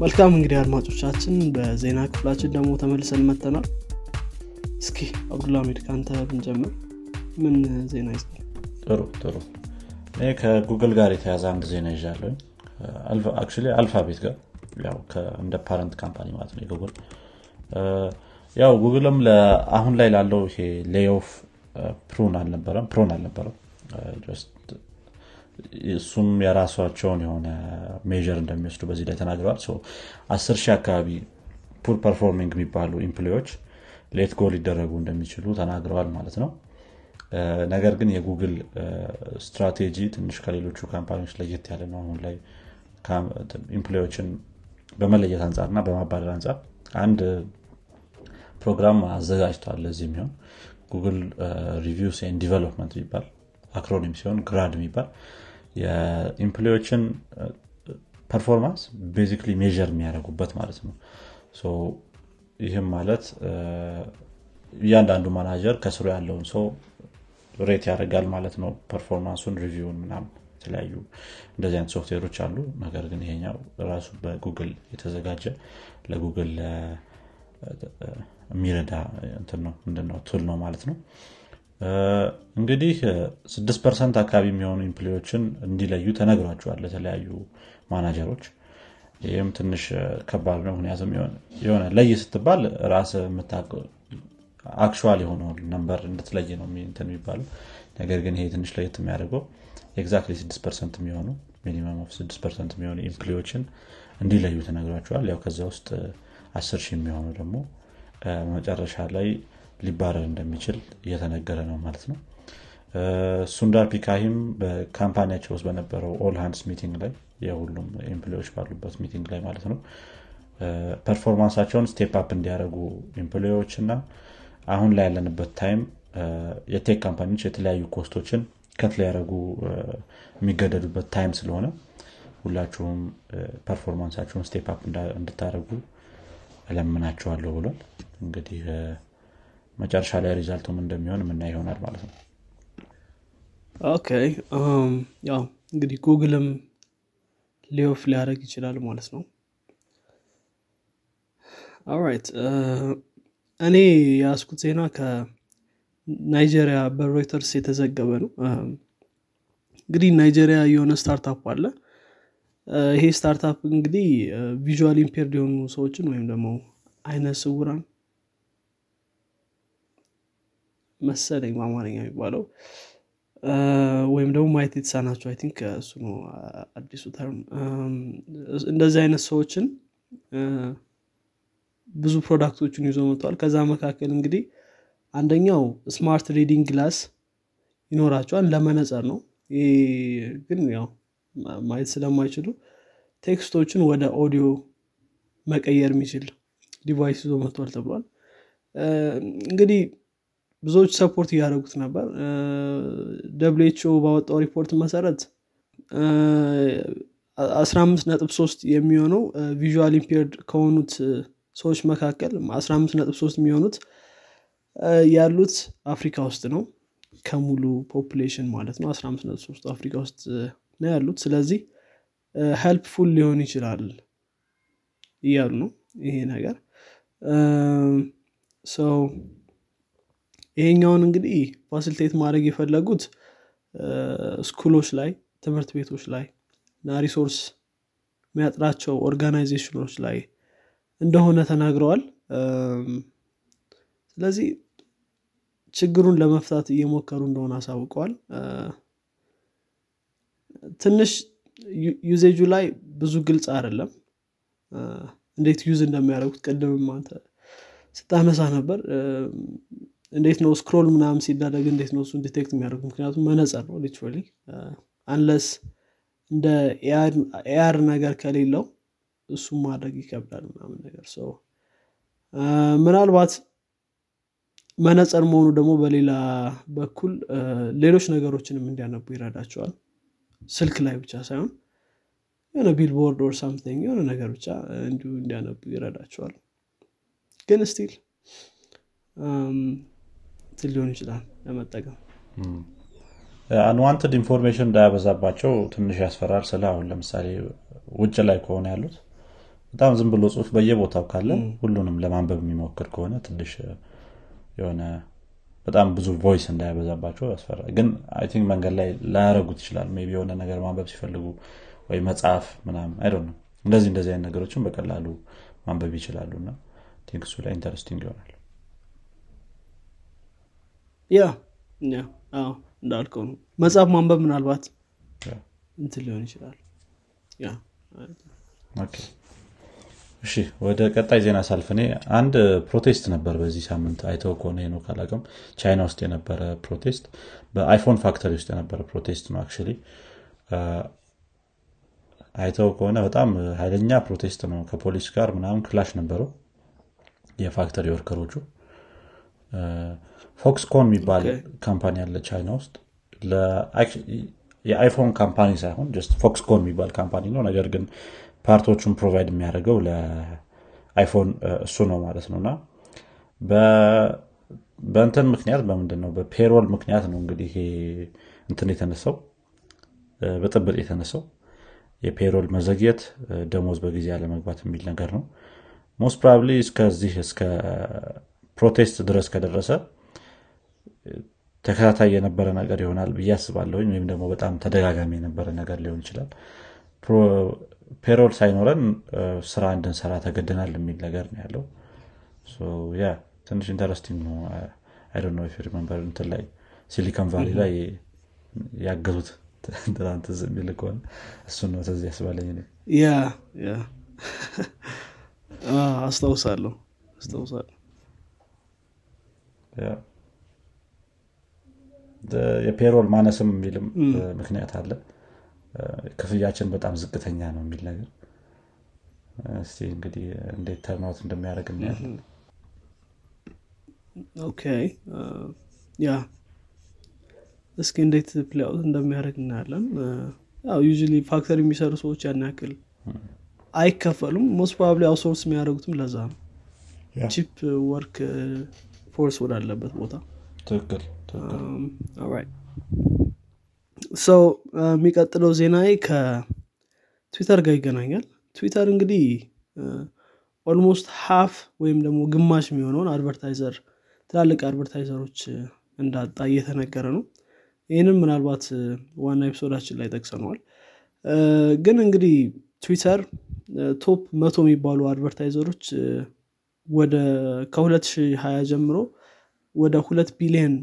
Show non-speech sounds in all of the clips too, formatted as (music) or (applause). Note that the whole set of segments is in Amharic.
መልካም እንግዲህ አድማጮቻችን በዜና ክፍላችን ደግሞ ተመልሰን መተናል እስኪ አብዱልሚድ ከአንተ ብንጀምር። ምን ዜና ይዛል ጥሩ ጥሩ። እኔ ከጉግል ጋር የተያዘ አንድ ዜና ይዣለኝ Alphabet ጋር ያው እንደ parent company ማለት ነው የጉግል። ያው ጉግልም አሁን ላይ ላለው ይሄ layoff prone አልነበረም prone አልነበረም እሱም የራሳቸውን የሆነ measure እንደሚወስዱ በዚህ ላይ ተናግረዋል። አስር ሺህ አካባቢ poor performing የሚባሉ employee ዎች let go ሊደረጉ እንደሚችሉ ተናግረዋል ማለት ነው። ነገር ግን የጉግል ስትራቴጂ ትንሽ ከሌሎቹ company ዎች ለየት ያለ ነው። አሁን ላይ employee ዎችን በመለየት አንጻር እና በማባረር አንጻር አንድ ፕሮግራም አዘጋጅተዋል ለዚህ የሚሆን ጉግል Reviews and Development የሚባል acronym ሲሆን GRAD የሚባል የ employee ዎችን performance basically measure የሚያደርጉበት ማለት ነው። ይህም ማለት እያንዳንዱ ማናጀር ከስሩ ያለውን ሰው rate ያደርጋል ማለት ነው። performance ኡን review ን ምናም የተለያዩ እንደዚህ አይነት ሶፍትዌሮች አሉ። ነገር ግን ይሄኛው ራሱ በጉግል የተዘጋጀ ለጉግል የሚረዳ ምንድነው tool ነው ማለት ነው እንግዲህ ስድስት percent አካባቢ የሚሆኑ employee ዎችን እንዲለዩ ተነግሯቸዋል ለተለያዩ ማናጀሮች። ይህም ትንሽ ከባድ ነው። ምክንያቱም የሆነ ለይ ስትባል ራስ አክል የሆነውን number እንድትለይ ነው የሚባለው። ነገር ግን ይሄ ትንሽ ለየት የሚያደርገው exactly 6 percent የሚሆኑ minimum of 6 percent የሚሆኑ employee ዎችን እንዲለዩ ተነግሯቸዋል። ያው ከዚያ ውስጥ 10 ሺህ የሚሆኑ ደግሞ መጨረሻ ላይ ሊባረር እንደሚችል እየተነገረ ነው ማለት ነው። ሱንዳር ፒካሂም በ company ያቸው ውስጥ በነበረው all hands meeting ላይ የሁሉም employee ዎች ባሉበት meeting ላይ ማለት ነው። performance ኣቸውን step up እንዲያደርጉ employee ዎች እና አሁን ላይ ያለንበት time የ tech company ዎች የተለያዩ cost ኦችን cut ሊያደረጉ የሚገደዱበት time ስለሆነ ሁላችሁም performance ኣቸውን step up እንድታደረጉ እለምናቸዋለሁ ብሏል። እንግዲህ መጨረሻ ላይ result ኡም እንደሚሆን የምናይ ይሆናል ማለት ነው። okay ያው እንግዲህ Google ም layoff ሊያደረግ ይችላል ማለት ነው። alright እኔ የያዝኩት ዜና ከናይጄሪያ በሮይተርስ የተዘገበ ነው። እንግዲህ ናይጄሪያ የሆነ startup አለ። ይሄ startup እንግዲህ visual impaired የሆኑ ሰዎችን ወይም ደግሞ አይነ ስውራን መሰለኝ በአማርኛ የሚባለው። ወይም ደግሞ ማየት የተሳናቸው I think እሱ ነው አዲሱ term። እንደዚህ አይነት ሰዎችን ብዙ product ኦችን ይዞ መጥተዋል። ከዛ መካከል እንግዲህ አንደኛው smart reading glass ይኖራቸዋል ለመነጸር ነው። ግን ያው ማየት ስለማይችሉ text ኦችን ወደ ኦዲዮ መቀየር የሚችል device ይዞ መጥቷል ተብሏል። እንግዲህ ብዙዎች support እያደረጉት ነበር። W ባወጣው ሪፖርት መሰረት 15 ነጥብ 3 የሚሆነው visual impaired ከሆኑት ሰዎች መካከል 15 ነጥብ 3 የሚሆኑት ያሉት አፍሪካ ውስጥ ነው። ከሙሉ population ማለት ነው። 15 ነጥብ 3 አፍሪካ ውስጥ ነው ያሉት። ስለዚህ helpful ሊሆን ይችላል እያሉ ነው ይሄ ነገር። ሰው ይሄኛውን እንግዲህ facilitate ማድረግ የፈለጉት school ኦች ላይ ትምህርት ቤቶች ላይ እና resource የሚያጥራቸው organization ኦች ላይ እንደሆነ ተናግረዋል። ስለዚህ ችግሩን ለመፍታት እየሞከሩ እንደሆነ አሳውቀዋል። ትንሽ ዩዜጁ ላይ ብዙ ግልጽ አይደለም። እንዴት use እንደሚያደርጉት ቅድምም አንተ ስታነሳ ነበር እንዴት ነው scroll ምናምን ሲዳረግ እንዴት ነው እሱን detect የሚያደርጉ ምክንያቱም መነጸር ነው literally unless እንደ AR ነገር ከሌለው እሱም ማድረግ ይከብዳል ምናምን ነገር ሰው ምናልባት መነጸር መሆኑ ደግሞ በሌላ በኩል ሌሎች ነገሮችንም እንዲያነቡ ይረዳቸዋል። ስልክ ላይ ብቻ ሳይሆን የሆነ billboard or something የሆነ ነገር ብቻ እንዲሁ እንዲያነቡ ይረዳቸዋል። ግን still ሊሆን ይችላል ለመጠቀም። unwanted information እንዳያበዛባቸው ትንሽ ያስፈራል ስለ አሁን ለምሳሌ ውጭ ላይ ከሆነ ያሉት በጣም ዝም ብሎ ጽሁፍ በየቦታው ካለ ሁሉንም ለማንበብ የሚሞክር ከሆነ ትንሽ የሆነ በጣም ብዙ voice እንዳያበዛባቸው ያስፈራ ግን I think መንገድ ላይ ላያረጉት ይችላል። ቢ የሆነ ነገር ማንበብ ሲፈልጉ ወይ መጽሐፍ ምናምን አይ ነው እንደዚህ እንደዚህ አይነት ነገሮችን በቀላሉ ማንበብ ይችላሉ እና think እሱ ላይ interesting ይሆናል yeah yeah አዎ እንዳልከው ነው። መጽሐፍ ማንበብ ምናልባት እንትን ሊሆን ይችላል። እሺ ወደ ቀጣይ ዜና ሳልፍ እኔ አንድ protest ነበር በዚህ ሳምንት አይተው ከሆነ ነው ካላቅም ቻይና ውስጥ የነበረ protest በ iPhone factory ውስጥ የነበረ protest ነው actually። አይተው ከሆነ በጣም ኃይለኛ protest ነው። ከፖሊስ ጋር ምናምን clash ነበረው የ factory worker ኦቹ ፎክስኮን የሚባል company አለ ቻይና ውስጥ። የአይፎን company ሳይሆን ፎክስኮን የሚባል company ነው። ነገር ግን part ኦቹን provide የሚያደርገው ለአይፎን እሱ ነው ማለት ነው። እና በእንትን ምክንያት በምንድን ነው በ payroll ምክንያት ነው እንግዲህ እንትን የተነሳው እ፣ ብጥብጥ የተነሳው። የ payroll መዘግየት ደሞዝ በጊዜ አለመግባት የሚል ነገር ነው። most probably እስከዚህ እስከ protest ድረስ ከደረሰ ተከታታይ የነበረ ነገር ይሆናል ብዬ አስባለሁኝ። ወይም ደግሞ በጣም ተደጋጋሚ የነበረ ነገር ሊሆን ይችላል። payroll ሳይኖረን ስራ እንድንሰራ ተገደናል የሚል ነገር ነው ያለው። ያ ትንሽ interesting ነው። I you remember እንትን ላይ ሲሊኮን ቫሊ ላይ ያገዙት ትናንት የሚል ከሆነ እሱን ነው ትዝ ያስባለኝ ያ (laughs) አስታውሳለሁ አስታውሳለሁ የ payroll ማነስም የሚልም ምክንያት አለ። ክፍያችን በጣም ዝቅተኛ ነው የሚል ነገር። እስቲ እንግዲህ እንዴት turn out እንደሚያደርግ እናያለን። okay ያ እስኪ እንዴት play out እንደሚያደርግ እናያለን። ያው usually factory የሚሰሩ ሰዎች ያን ያክል አይከፈሉም። most probably outsource የሚያደርጉትም ለዛ ነው። cheap workforce ወዳለበት ቦታ። ትክክል ትክክል። ሰው የሚቀጥለው ዜናዬ ከትዊተር ጋር ይገናኛል። ትዊተር እንግዲህ almost half ወይም ደግሞ ግማሽ የሚሆነውን advertiser ትላልቅ advertiser ኦች እንዳጣ እየተነገረ ነው። ይህንን ምናልባት እ፣ ዋና episode ኣችን ላይ ጠቅሰነዋል። ግን እንግዲህ ትዊተር top መቶ የሚባሉ advertiser ኦች ወደ ከ2020 ጀምሮ ወደ ሁለት ቢሊየን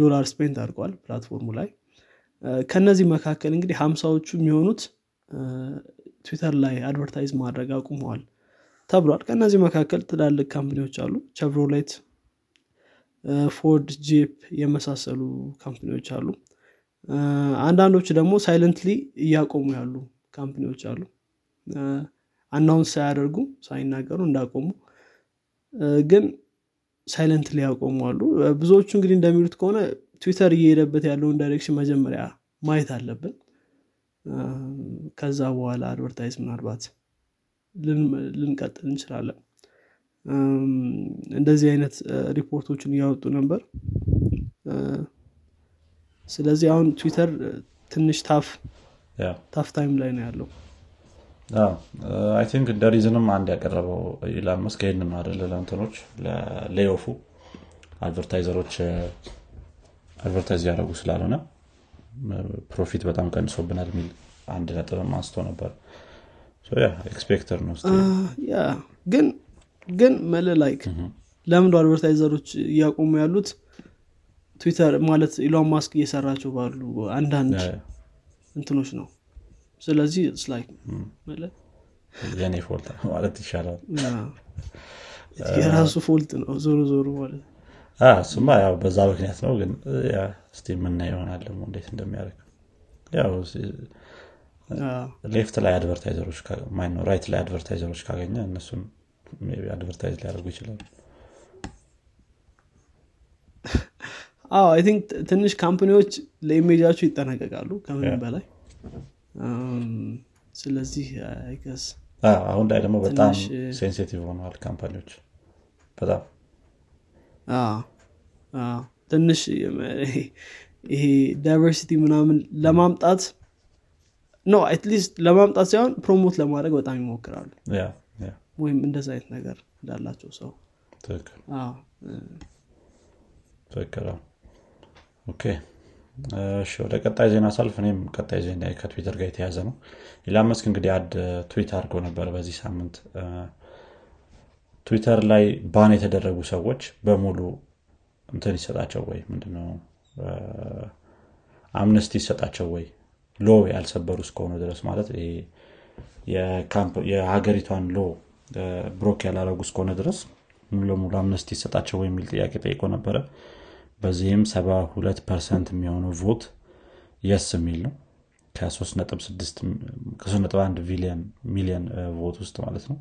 ዶላር spend አድርገዋል platform ኡ ላይ። ከነዚህ መካከል እንግዲህ ሀምሳዎቹ የሚሆኑት ትዊተር ላይ advertise ማድረግ አቁመዋል ተብሏል። ከእነዚህ መካከል ትላልቅ company ዎች አሉ። ቸቭሮሌት ፎርድ ጂፕ የመሳሰሉ company ዎች አሉ። አንዳንዶቹ ደግሞ silently እያቆሙ ያሉ company ዎች አሉ announce ሳያደርጉ ሳይናገሩ እንዳቆሙ ግን silently እያቆሙ አሉ። ብዙዎቹ እንግዲህ እንደሚሉት ከሆነ ትዊተር እየሄደበት ያለውን direction መጀመሪያ ማየት አለብን። ከዛ በኋላ advertise ምናልባት ልን- ልንቀጥል እንችላለን። እንደዚህ አይነት ሪፖርቶችን እያወጡ ነበር። ስለዚህ አሁን ትዊተር ትንሽ tough tough time ላይ ነው ያለው I think እንደ reason ም አንድ ያቀረበው ኢላን መስክ ይህን ነው አደለ ለእንትኖች ለሌኦፉ አድቨርታይዘሮች አድቨርታይዝ ያደረጉ ስላልሆነ ፕሮፊት በጣም ቀንሶብናል የሚል አንድ ነጥብም አንስቶ ነበር። ኤክስፔክተር ነው ግን ግን መለ ላይክ ለምንዱ አድቨርታይዘሮች እያቆሙ ያሉት? ትዊተር ማለት ኢሎን ማስክ እየሰራቸው ባሉ አንዳንድ እንትኖች ነው ስለዚህ የኔ fault ነው ማለት ይሻላል። የራሱ fault ነው። ዞሮ ዞሮ ማለት እሱማ ያው በዛ ምክንያት ነው ግን እስቲ የምናየው ይሆናል ደግሞ እንዴት እንደሚያደርግ። ያው left ላይ advertiser ኦች ማነው right ላይ advertiser ኦች ካገኘ እነሱን advertise ሊያደርጉ ይችላሉ። አዎ I think ትንሽ company ዎች ለ image ኣቸው ይጠነቀቃሉ ከምንም. በላይ ስለዚህ I guess አ፣ አሁን ላይ ደግሞ በጣም sensitive ሆነዋል company ዎች በጣም። ትንሽ ይሄ diversity ምናምን ለማምጣት no at least ለማምጣት ሳይሆን promote ለማድረግ በጣም ይሞክራሉ። ወይም እንደዚ አይነት ነገር እንዳላቸው ሰው። ትክክል። okay እሺ ወደ ቀጣይ ዜና ሳልፍ እኔም ቀጣይ ዜና ከትዊተር ጋር የተያዘ ነው። ኢላን ማስክ እንግዲህ add tweet አድርገው ነበር በዚህ ሳምንት። ትዊተር ላይ ban የተደረጉ ሰዎች በሙሉ እንትን ይሰጣቸው ወይ? ምንድነው? አምነስቲ ይሰጣቸው ወይ? law ያልሰበሩ እስከሆኑ ድረስ ማለት የሀገሪቷን law broke ያላረጉ እስከሆነ ድረስ ሙሉ ለሙሉ አምነስቲ ይሰጣቸው ወይ የሚል ጥያቄ ጠይቆ ነበረ በዚህም 72 percent የሚሆነው vote yes የሚል ነው። ከ3.1 ሚሊዮን vote ውስጥ ማለት ነው።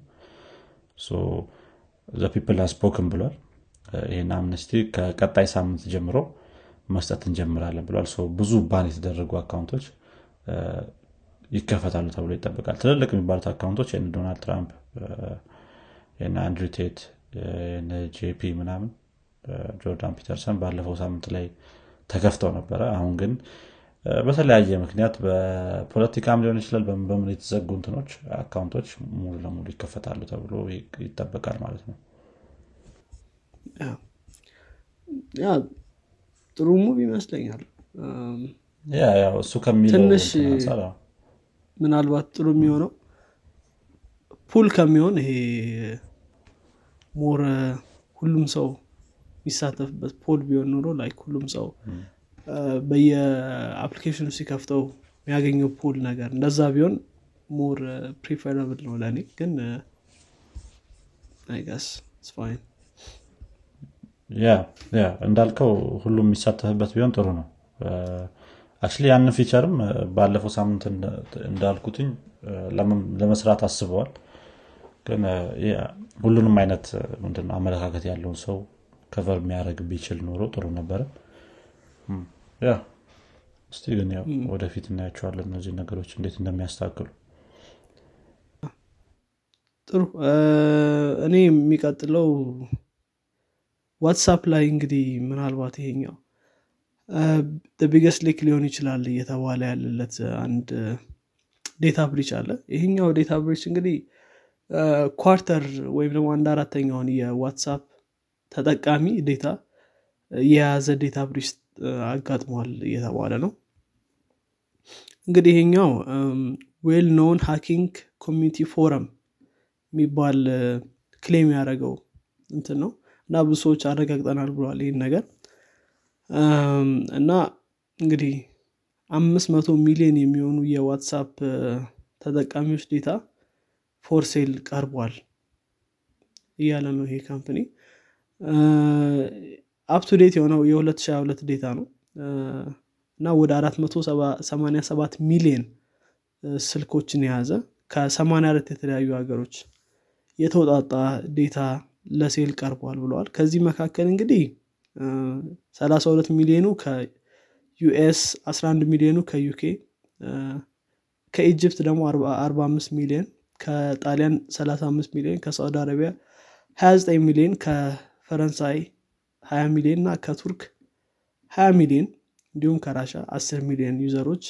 the people spoken ብሏል። ይህን አምነስቲ ከቀጣይ ሳምንት ጀምሮ መስጠት እንጀምራለን ብሏል። ብዙ ban የተደረጉ account ኦች ይከፈታሉ ተብሎ ይጠበቃል። ትልልቅ የሚባሉት account ኦች ዶናልድ ትራምፕ እ፣ የነ አንድሩ ቴት ጄፒ ምናምን ጆርዳን ፒተርሰን ባለፈው ሳምንት ላይ ተከፍተው ነበረ አሁን ግን በተለያየ ምክንያት በፖለቲካም ሊሆን ይችላል በምን የተዘጉ እንትኖች account ኦች ሙሉ ለሙሉ ይከፈታሉ ተብሎ ይጠበቃል ማለት ነው ጥሩ move ይመስለኛል እሱ ከሚለው ትንሽ እንትን አንጻር አዎ። ምናልባት ጥሩ የሚሆነው poll ከሚሆን ይሄ more ሁሉም ሰው የሚሳተፍበት poll ቢሆን ኖሮ like ሁሉም ሰው በየ application ኑ ሲከፍተው የሚያገኘው poll ነገር እንደዛ ቢሆን more preferable ነው ለእኔ ግን I guess Fine yeah yeah እንዳልከው ሁሉም የሚሳተፍበት ቢሆን ጥሩ ነው። Actually ያንን feature ም ባለፈው ሳምንት እንዳልኩትኝ ለመስራት አስበዋል። ግን ሁሉንም አይነት እ፣ ምንድን ነው አመለካከት ያለውን ሰው cover የሚያደርግ ቢችል ኖሮ ጥሩ ነበረ። Yeah እስቲ ግን ያው ወደፊት እናያቸዋለን እነዚህ ነገሮች እንዴት እንደሚያስተካክሉ። ጥሩ። እኔ የሚቀጥለው WhatsApp ላይ እንግዲህ ምናልባት ይሄኛው biggest leak ሊሆን ይችላል እየተባለ ያለለት አንድ data breach አለ። ይሄኛው data breach እንግዲህ quarter ወይም ደግሞ አንድ አራተኛውን የ WhatsApp ተጠቃሚ data የያዘ data breach አጋጥሟል እየተባለ ነው። እንግዲህ ይሄኛው well known hacking community forum የሚባል claim ያደረገው እንትን ነው እና ብዙ ሰዎች አረጋግጠናል ብለዋል ይህን ነገር። እና እንግዲህ አምስት መቶ ሚሊዮን የሚሆኑ የ WhatsApp ተጠቃሚዎች data for sale ቀርቧል እያለ ነው ይሄ company up to date የሆነው የ2022 data ነው። እና ወደ 487 ሚሊዮን እ፣ ስልኮችን የያዘ ከ84 የተለያዩ ሀገሮች የተውጣጣ data ለ sale ቀርቧል ብለዋል። ከዚህ መካከል እንግዲህ እ፣ 32 ሚሊዮኑ ከ US 11 ሚሊዮኑ ከ UK ከ Egypt ደግሞ 45 ሚሊዮን ከጣሊያን 35 ሚሊዮን ከሳዑዲ አረቢያ 29 ሚሊዮን ከፈረንሳይ 20 ሚሊዮን እና ከቱርክ 20 ሚሊዮን እንዲሁም ከ Russia 10 ሚሊዮን user ኦች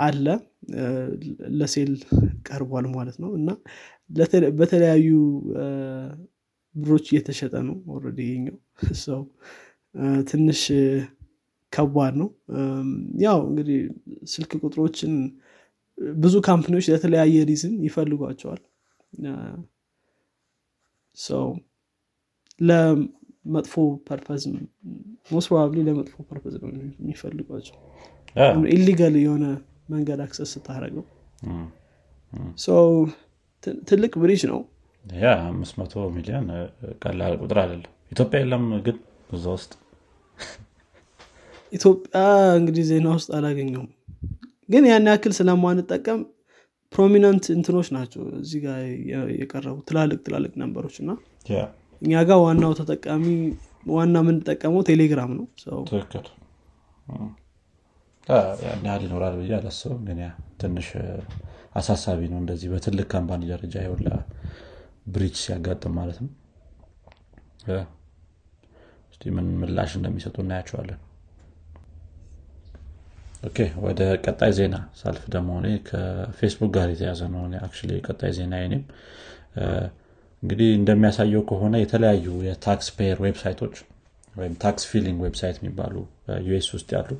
አለ። ለ sale ቀርቧል ማለት ነው። እና በተለያዩ ብሮች እየተሸጠ ነው already ይሄኛው (laughs) ሰው። ትንሽ ከባድ ነው። ያው እንግዲህ ስልክ ቁጥሮችን ብዙ company ዎች ለተለያየ reason ይፈልጓቸዋል። ሰው ለመጥፎ purpose most probably ለመጥፎ purpose ነው የሚፈልጓቸው። illegal የሆነ መንገድ access ስታደረገው ትልቅ breach ነው። Yeah 500 ሚሊዮን እ፣ ቀላል ቁጥር አይደለም። ኢትዮጵያ የለም ግን እዛ ውስጥ። ኢትዮጵያ እንግዲህ ዜና ውስጥ አላገኘውም ግን ያን ያክል ስለማንጠቀም prominent እንትኖች ናቸው እዚህ ጋር የቀረቡ ትላልቅ ትላልቅ number ኦች እና እኛ ጋር ዋናው ተጠቃሚ ዋና የምንጠቀመው ቴሌግራም ነው። ትክክል። ያህል ይኖራል ብዬ አላስብም። ግን yeah ትንሽ አሳሳቢ ነው እንደዚህ በትልቅ company ደረጃ የ data breach ሲያጋጥም ማለት ነው። ምን ምላሽ እንደሚሰጡ እናያቸዋለን። Okay ወደ ቀጣይ ዜና ሳልፍ ደግሞ ከፌስቡክ ጋር የተያዘ ነው። ቀጣይ ዜናዬም እንግዲህ እንደሚያሳየው ከሆነ የተለያዩ የ tax payer website ኦች ወይም tax filing website የሚባሉ US ውስጥ ያሉ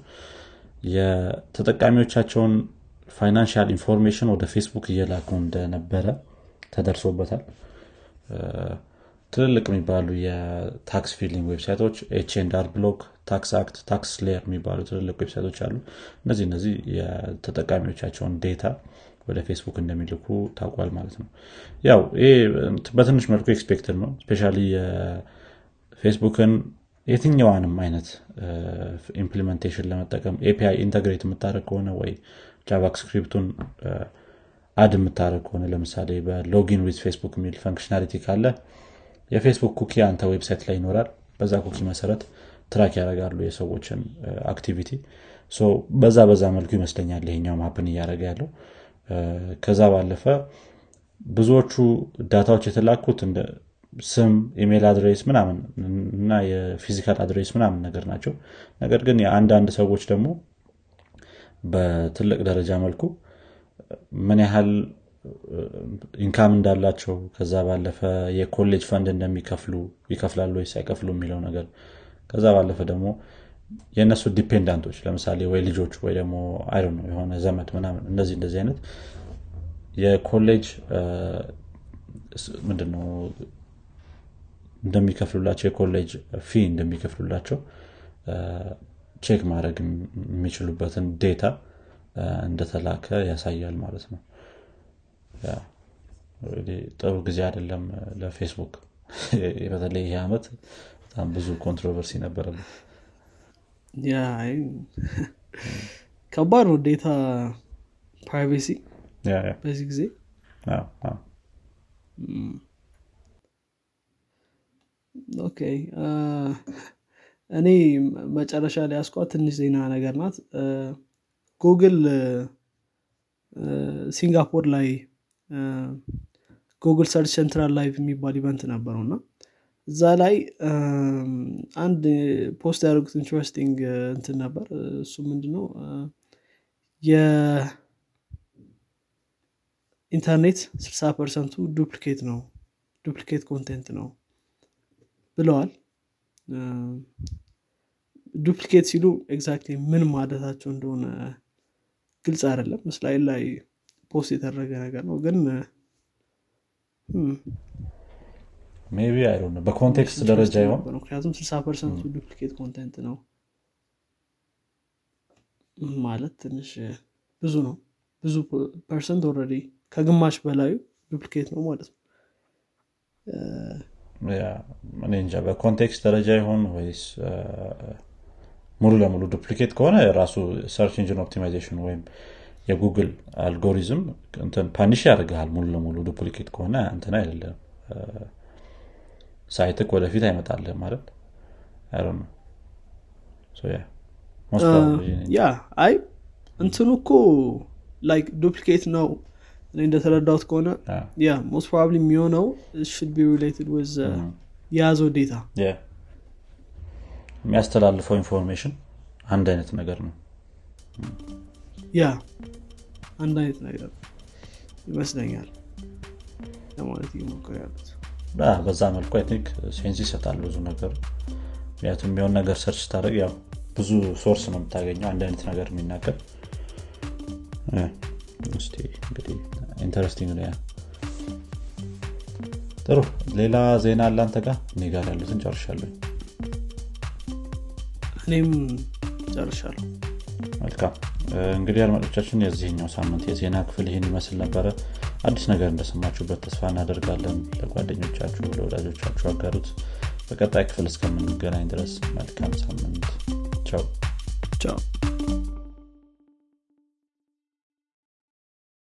የተጠቃሚዎቻቸውን financial information ወደ ፌስቡክ እየላኩ እንደነበረ ተደርሶበታል። ትልልቅ የሚባሉ የ tax filing website ኦች H&R Block TaxAct TaxSlayer የሚባሉ ትልልቅ website ኦች አሉ። እነዚህ እነዚህ የተጠቃሚዎቻቸውን data ወደ ፌስቡክ እንደሚልኩ ታውቋል ማለት ነው። ያው ይሄ በትንሽ መልኩ expected ነው። especially የ Facebook ን የትኛዋንም አይነት implementation ለመጠቀም API integrate የምታደረግ ከሆነ ወይ JavaScript ኡን add የምታደረግ ከሆነ ለምሳሌ በ login with Facebook የሚል functionality ካለ የ Facebook cookie አንተ website ላይ ይኖራል። በዛ cookie መሰረት track ያደርጋሉ የሰዎችን activity በዛ በዛ መልኩ ይመስለኛል ይሄኛው happen እያደረገ ያለው ከዛ ባለፈ ብዙዎቹ data ዎች የተላኩት ስም email address ምናምን እና የ physical address ምናምን ነገር ናቸው። ነገር ግን የአንዳንድ ሰዎች ደግሞ በትልቅ ደረጃ መልኩ ምን ያህል income እንዳላቸው ከዛ ባለፈ የ college fund እንደሚከፍሉ ይከፍላሉ ወይስ አይከፍሉ የሚለው ነገር ከዛ ባለፈ ደግሞ የእነሱ dependent ኦች ለምሳሌ ወይ ልጆች ወይ ደግሞ አይ ነው የሆነ ዘመድ ምናምን እንደዚህ እንደዚህ አይነት የኮሌጅ ምንድነው እንደሚከፍሉላቸው የ college fee እንደሚከፍሉላቸው check ማድረግ የሚችሉበትን data እንደተላከ ያሳያል ማለት ነው። ጥሩ ጊዜ አይደለም ለፌስቡክ። (laughs) በተለይ ይህ ዓመት በጣም ብዙ controversy ነበረበት ከባድ ነው data privacy በዚህ ጊዜ። Okay እኔ መጨረሻ ላይ ያስኳት ትንሽ ዜና ነገር ናት። ጉግል ሲንጋፖር ላይ Google Search Central Live የሚባል event ነበረው እና እዛ ላይ አንድ post ያደረጉት interesting እንትን ነበር። እሱ ምንድነው? የኢንተርኔት 60 ፐርሰንቱ duplicate ነው። duplicate content ነው ብለዋል። duplicate ሲሉ exactly ምን ማለታቸው እንደሆነ ግልጽ አይደለም። slide ላይ post የተደረገ ነገር ነው። ግን ቢ አይ በ context ደረጃ ይሆን ምክንያቱም 60 ፐርሰንቱ duplicate content ነው ማለት ትንሽ ብዙ ነው ብዙ percent already ከግማሽ በላዩ duplicate ነው ማለት ነው እኔ እንጃ በ context ደረጃ ይሆን ወይስ ሙሉ ለሙሉ duplicate ከሆነ ራሱ search engine optimization ወይም የ Google algorithm punish ያደርግሃል ሙሉ ለሙሉ duplicate ከሆነ እንትን አይደለም site ህ ወደፊት አይመጣልህ ማለት ያ አይ እንትኑ እኮ like duplicate ነው። እኔ እንደተረዳሁት ከሆነ ያ most probably የሚሆነው should be related with የያዘው data የሚያስተላልፈው information አንድ አይነት ነገር ነው። ያ አንድ አይነት ነገር ይመስለኛል ለማለት እየሞከሩ ያሉት በዛ መልኩ think sense ይሰጣል ብዙ ነገር። ምክንያቱም የሚሆን ነገር search ስታደርግ ያው ብዙ source ነው የምታገኘው አንድ አይነት ነገር የሚናገር። እንግዲህ interesting ነው ያ። ጥሩ ሌላ ዜና አለ አንተ ጋር? እኔ ጋር ያሉትን ጨርሻለሁ። እኔም ጨርሻለሁ። መልካም። እንግዲህ አድማጮቻችን የዚህኛው ሳምንት የዜና ክፍል ይህን ይመስል ነበረ አዲስ ነገር እንደሰማችሁበት ተስፋ እናደርጋለን። ለጓደኞቻችሁ ለወዳጆቻችሁ አጋሩት። በቀጣይ ክፍል እስከምንገናኝ ድረስ መልካም ሳምንት። ቻው። ቻው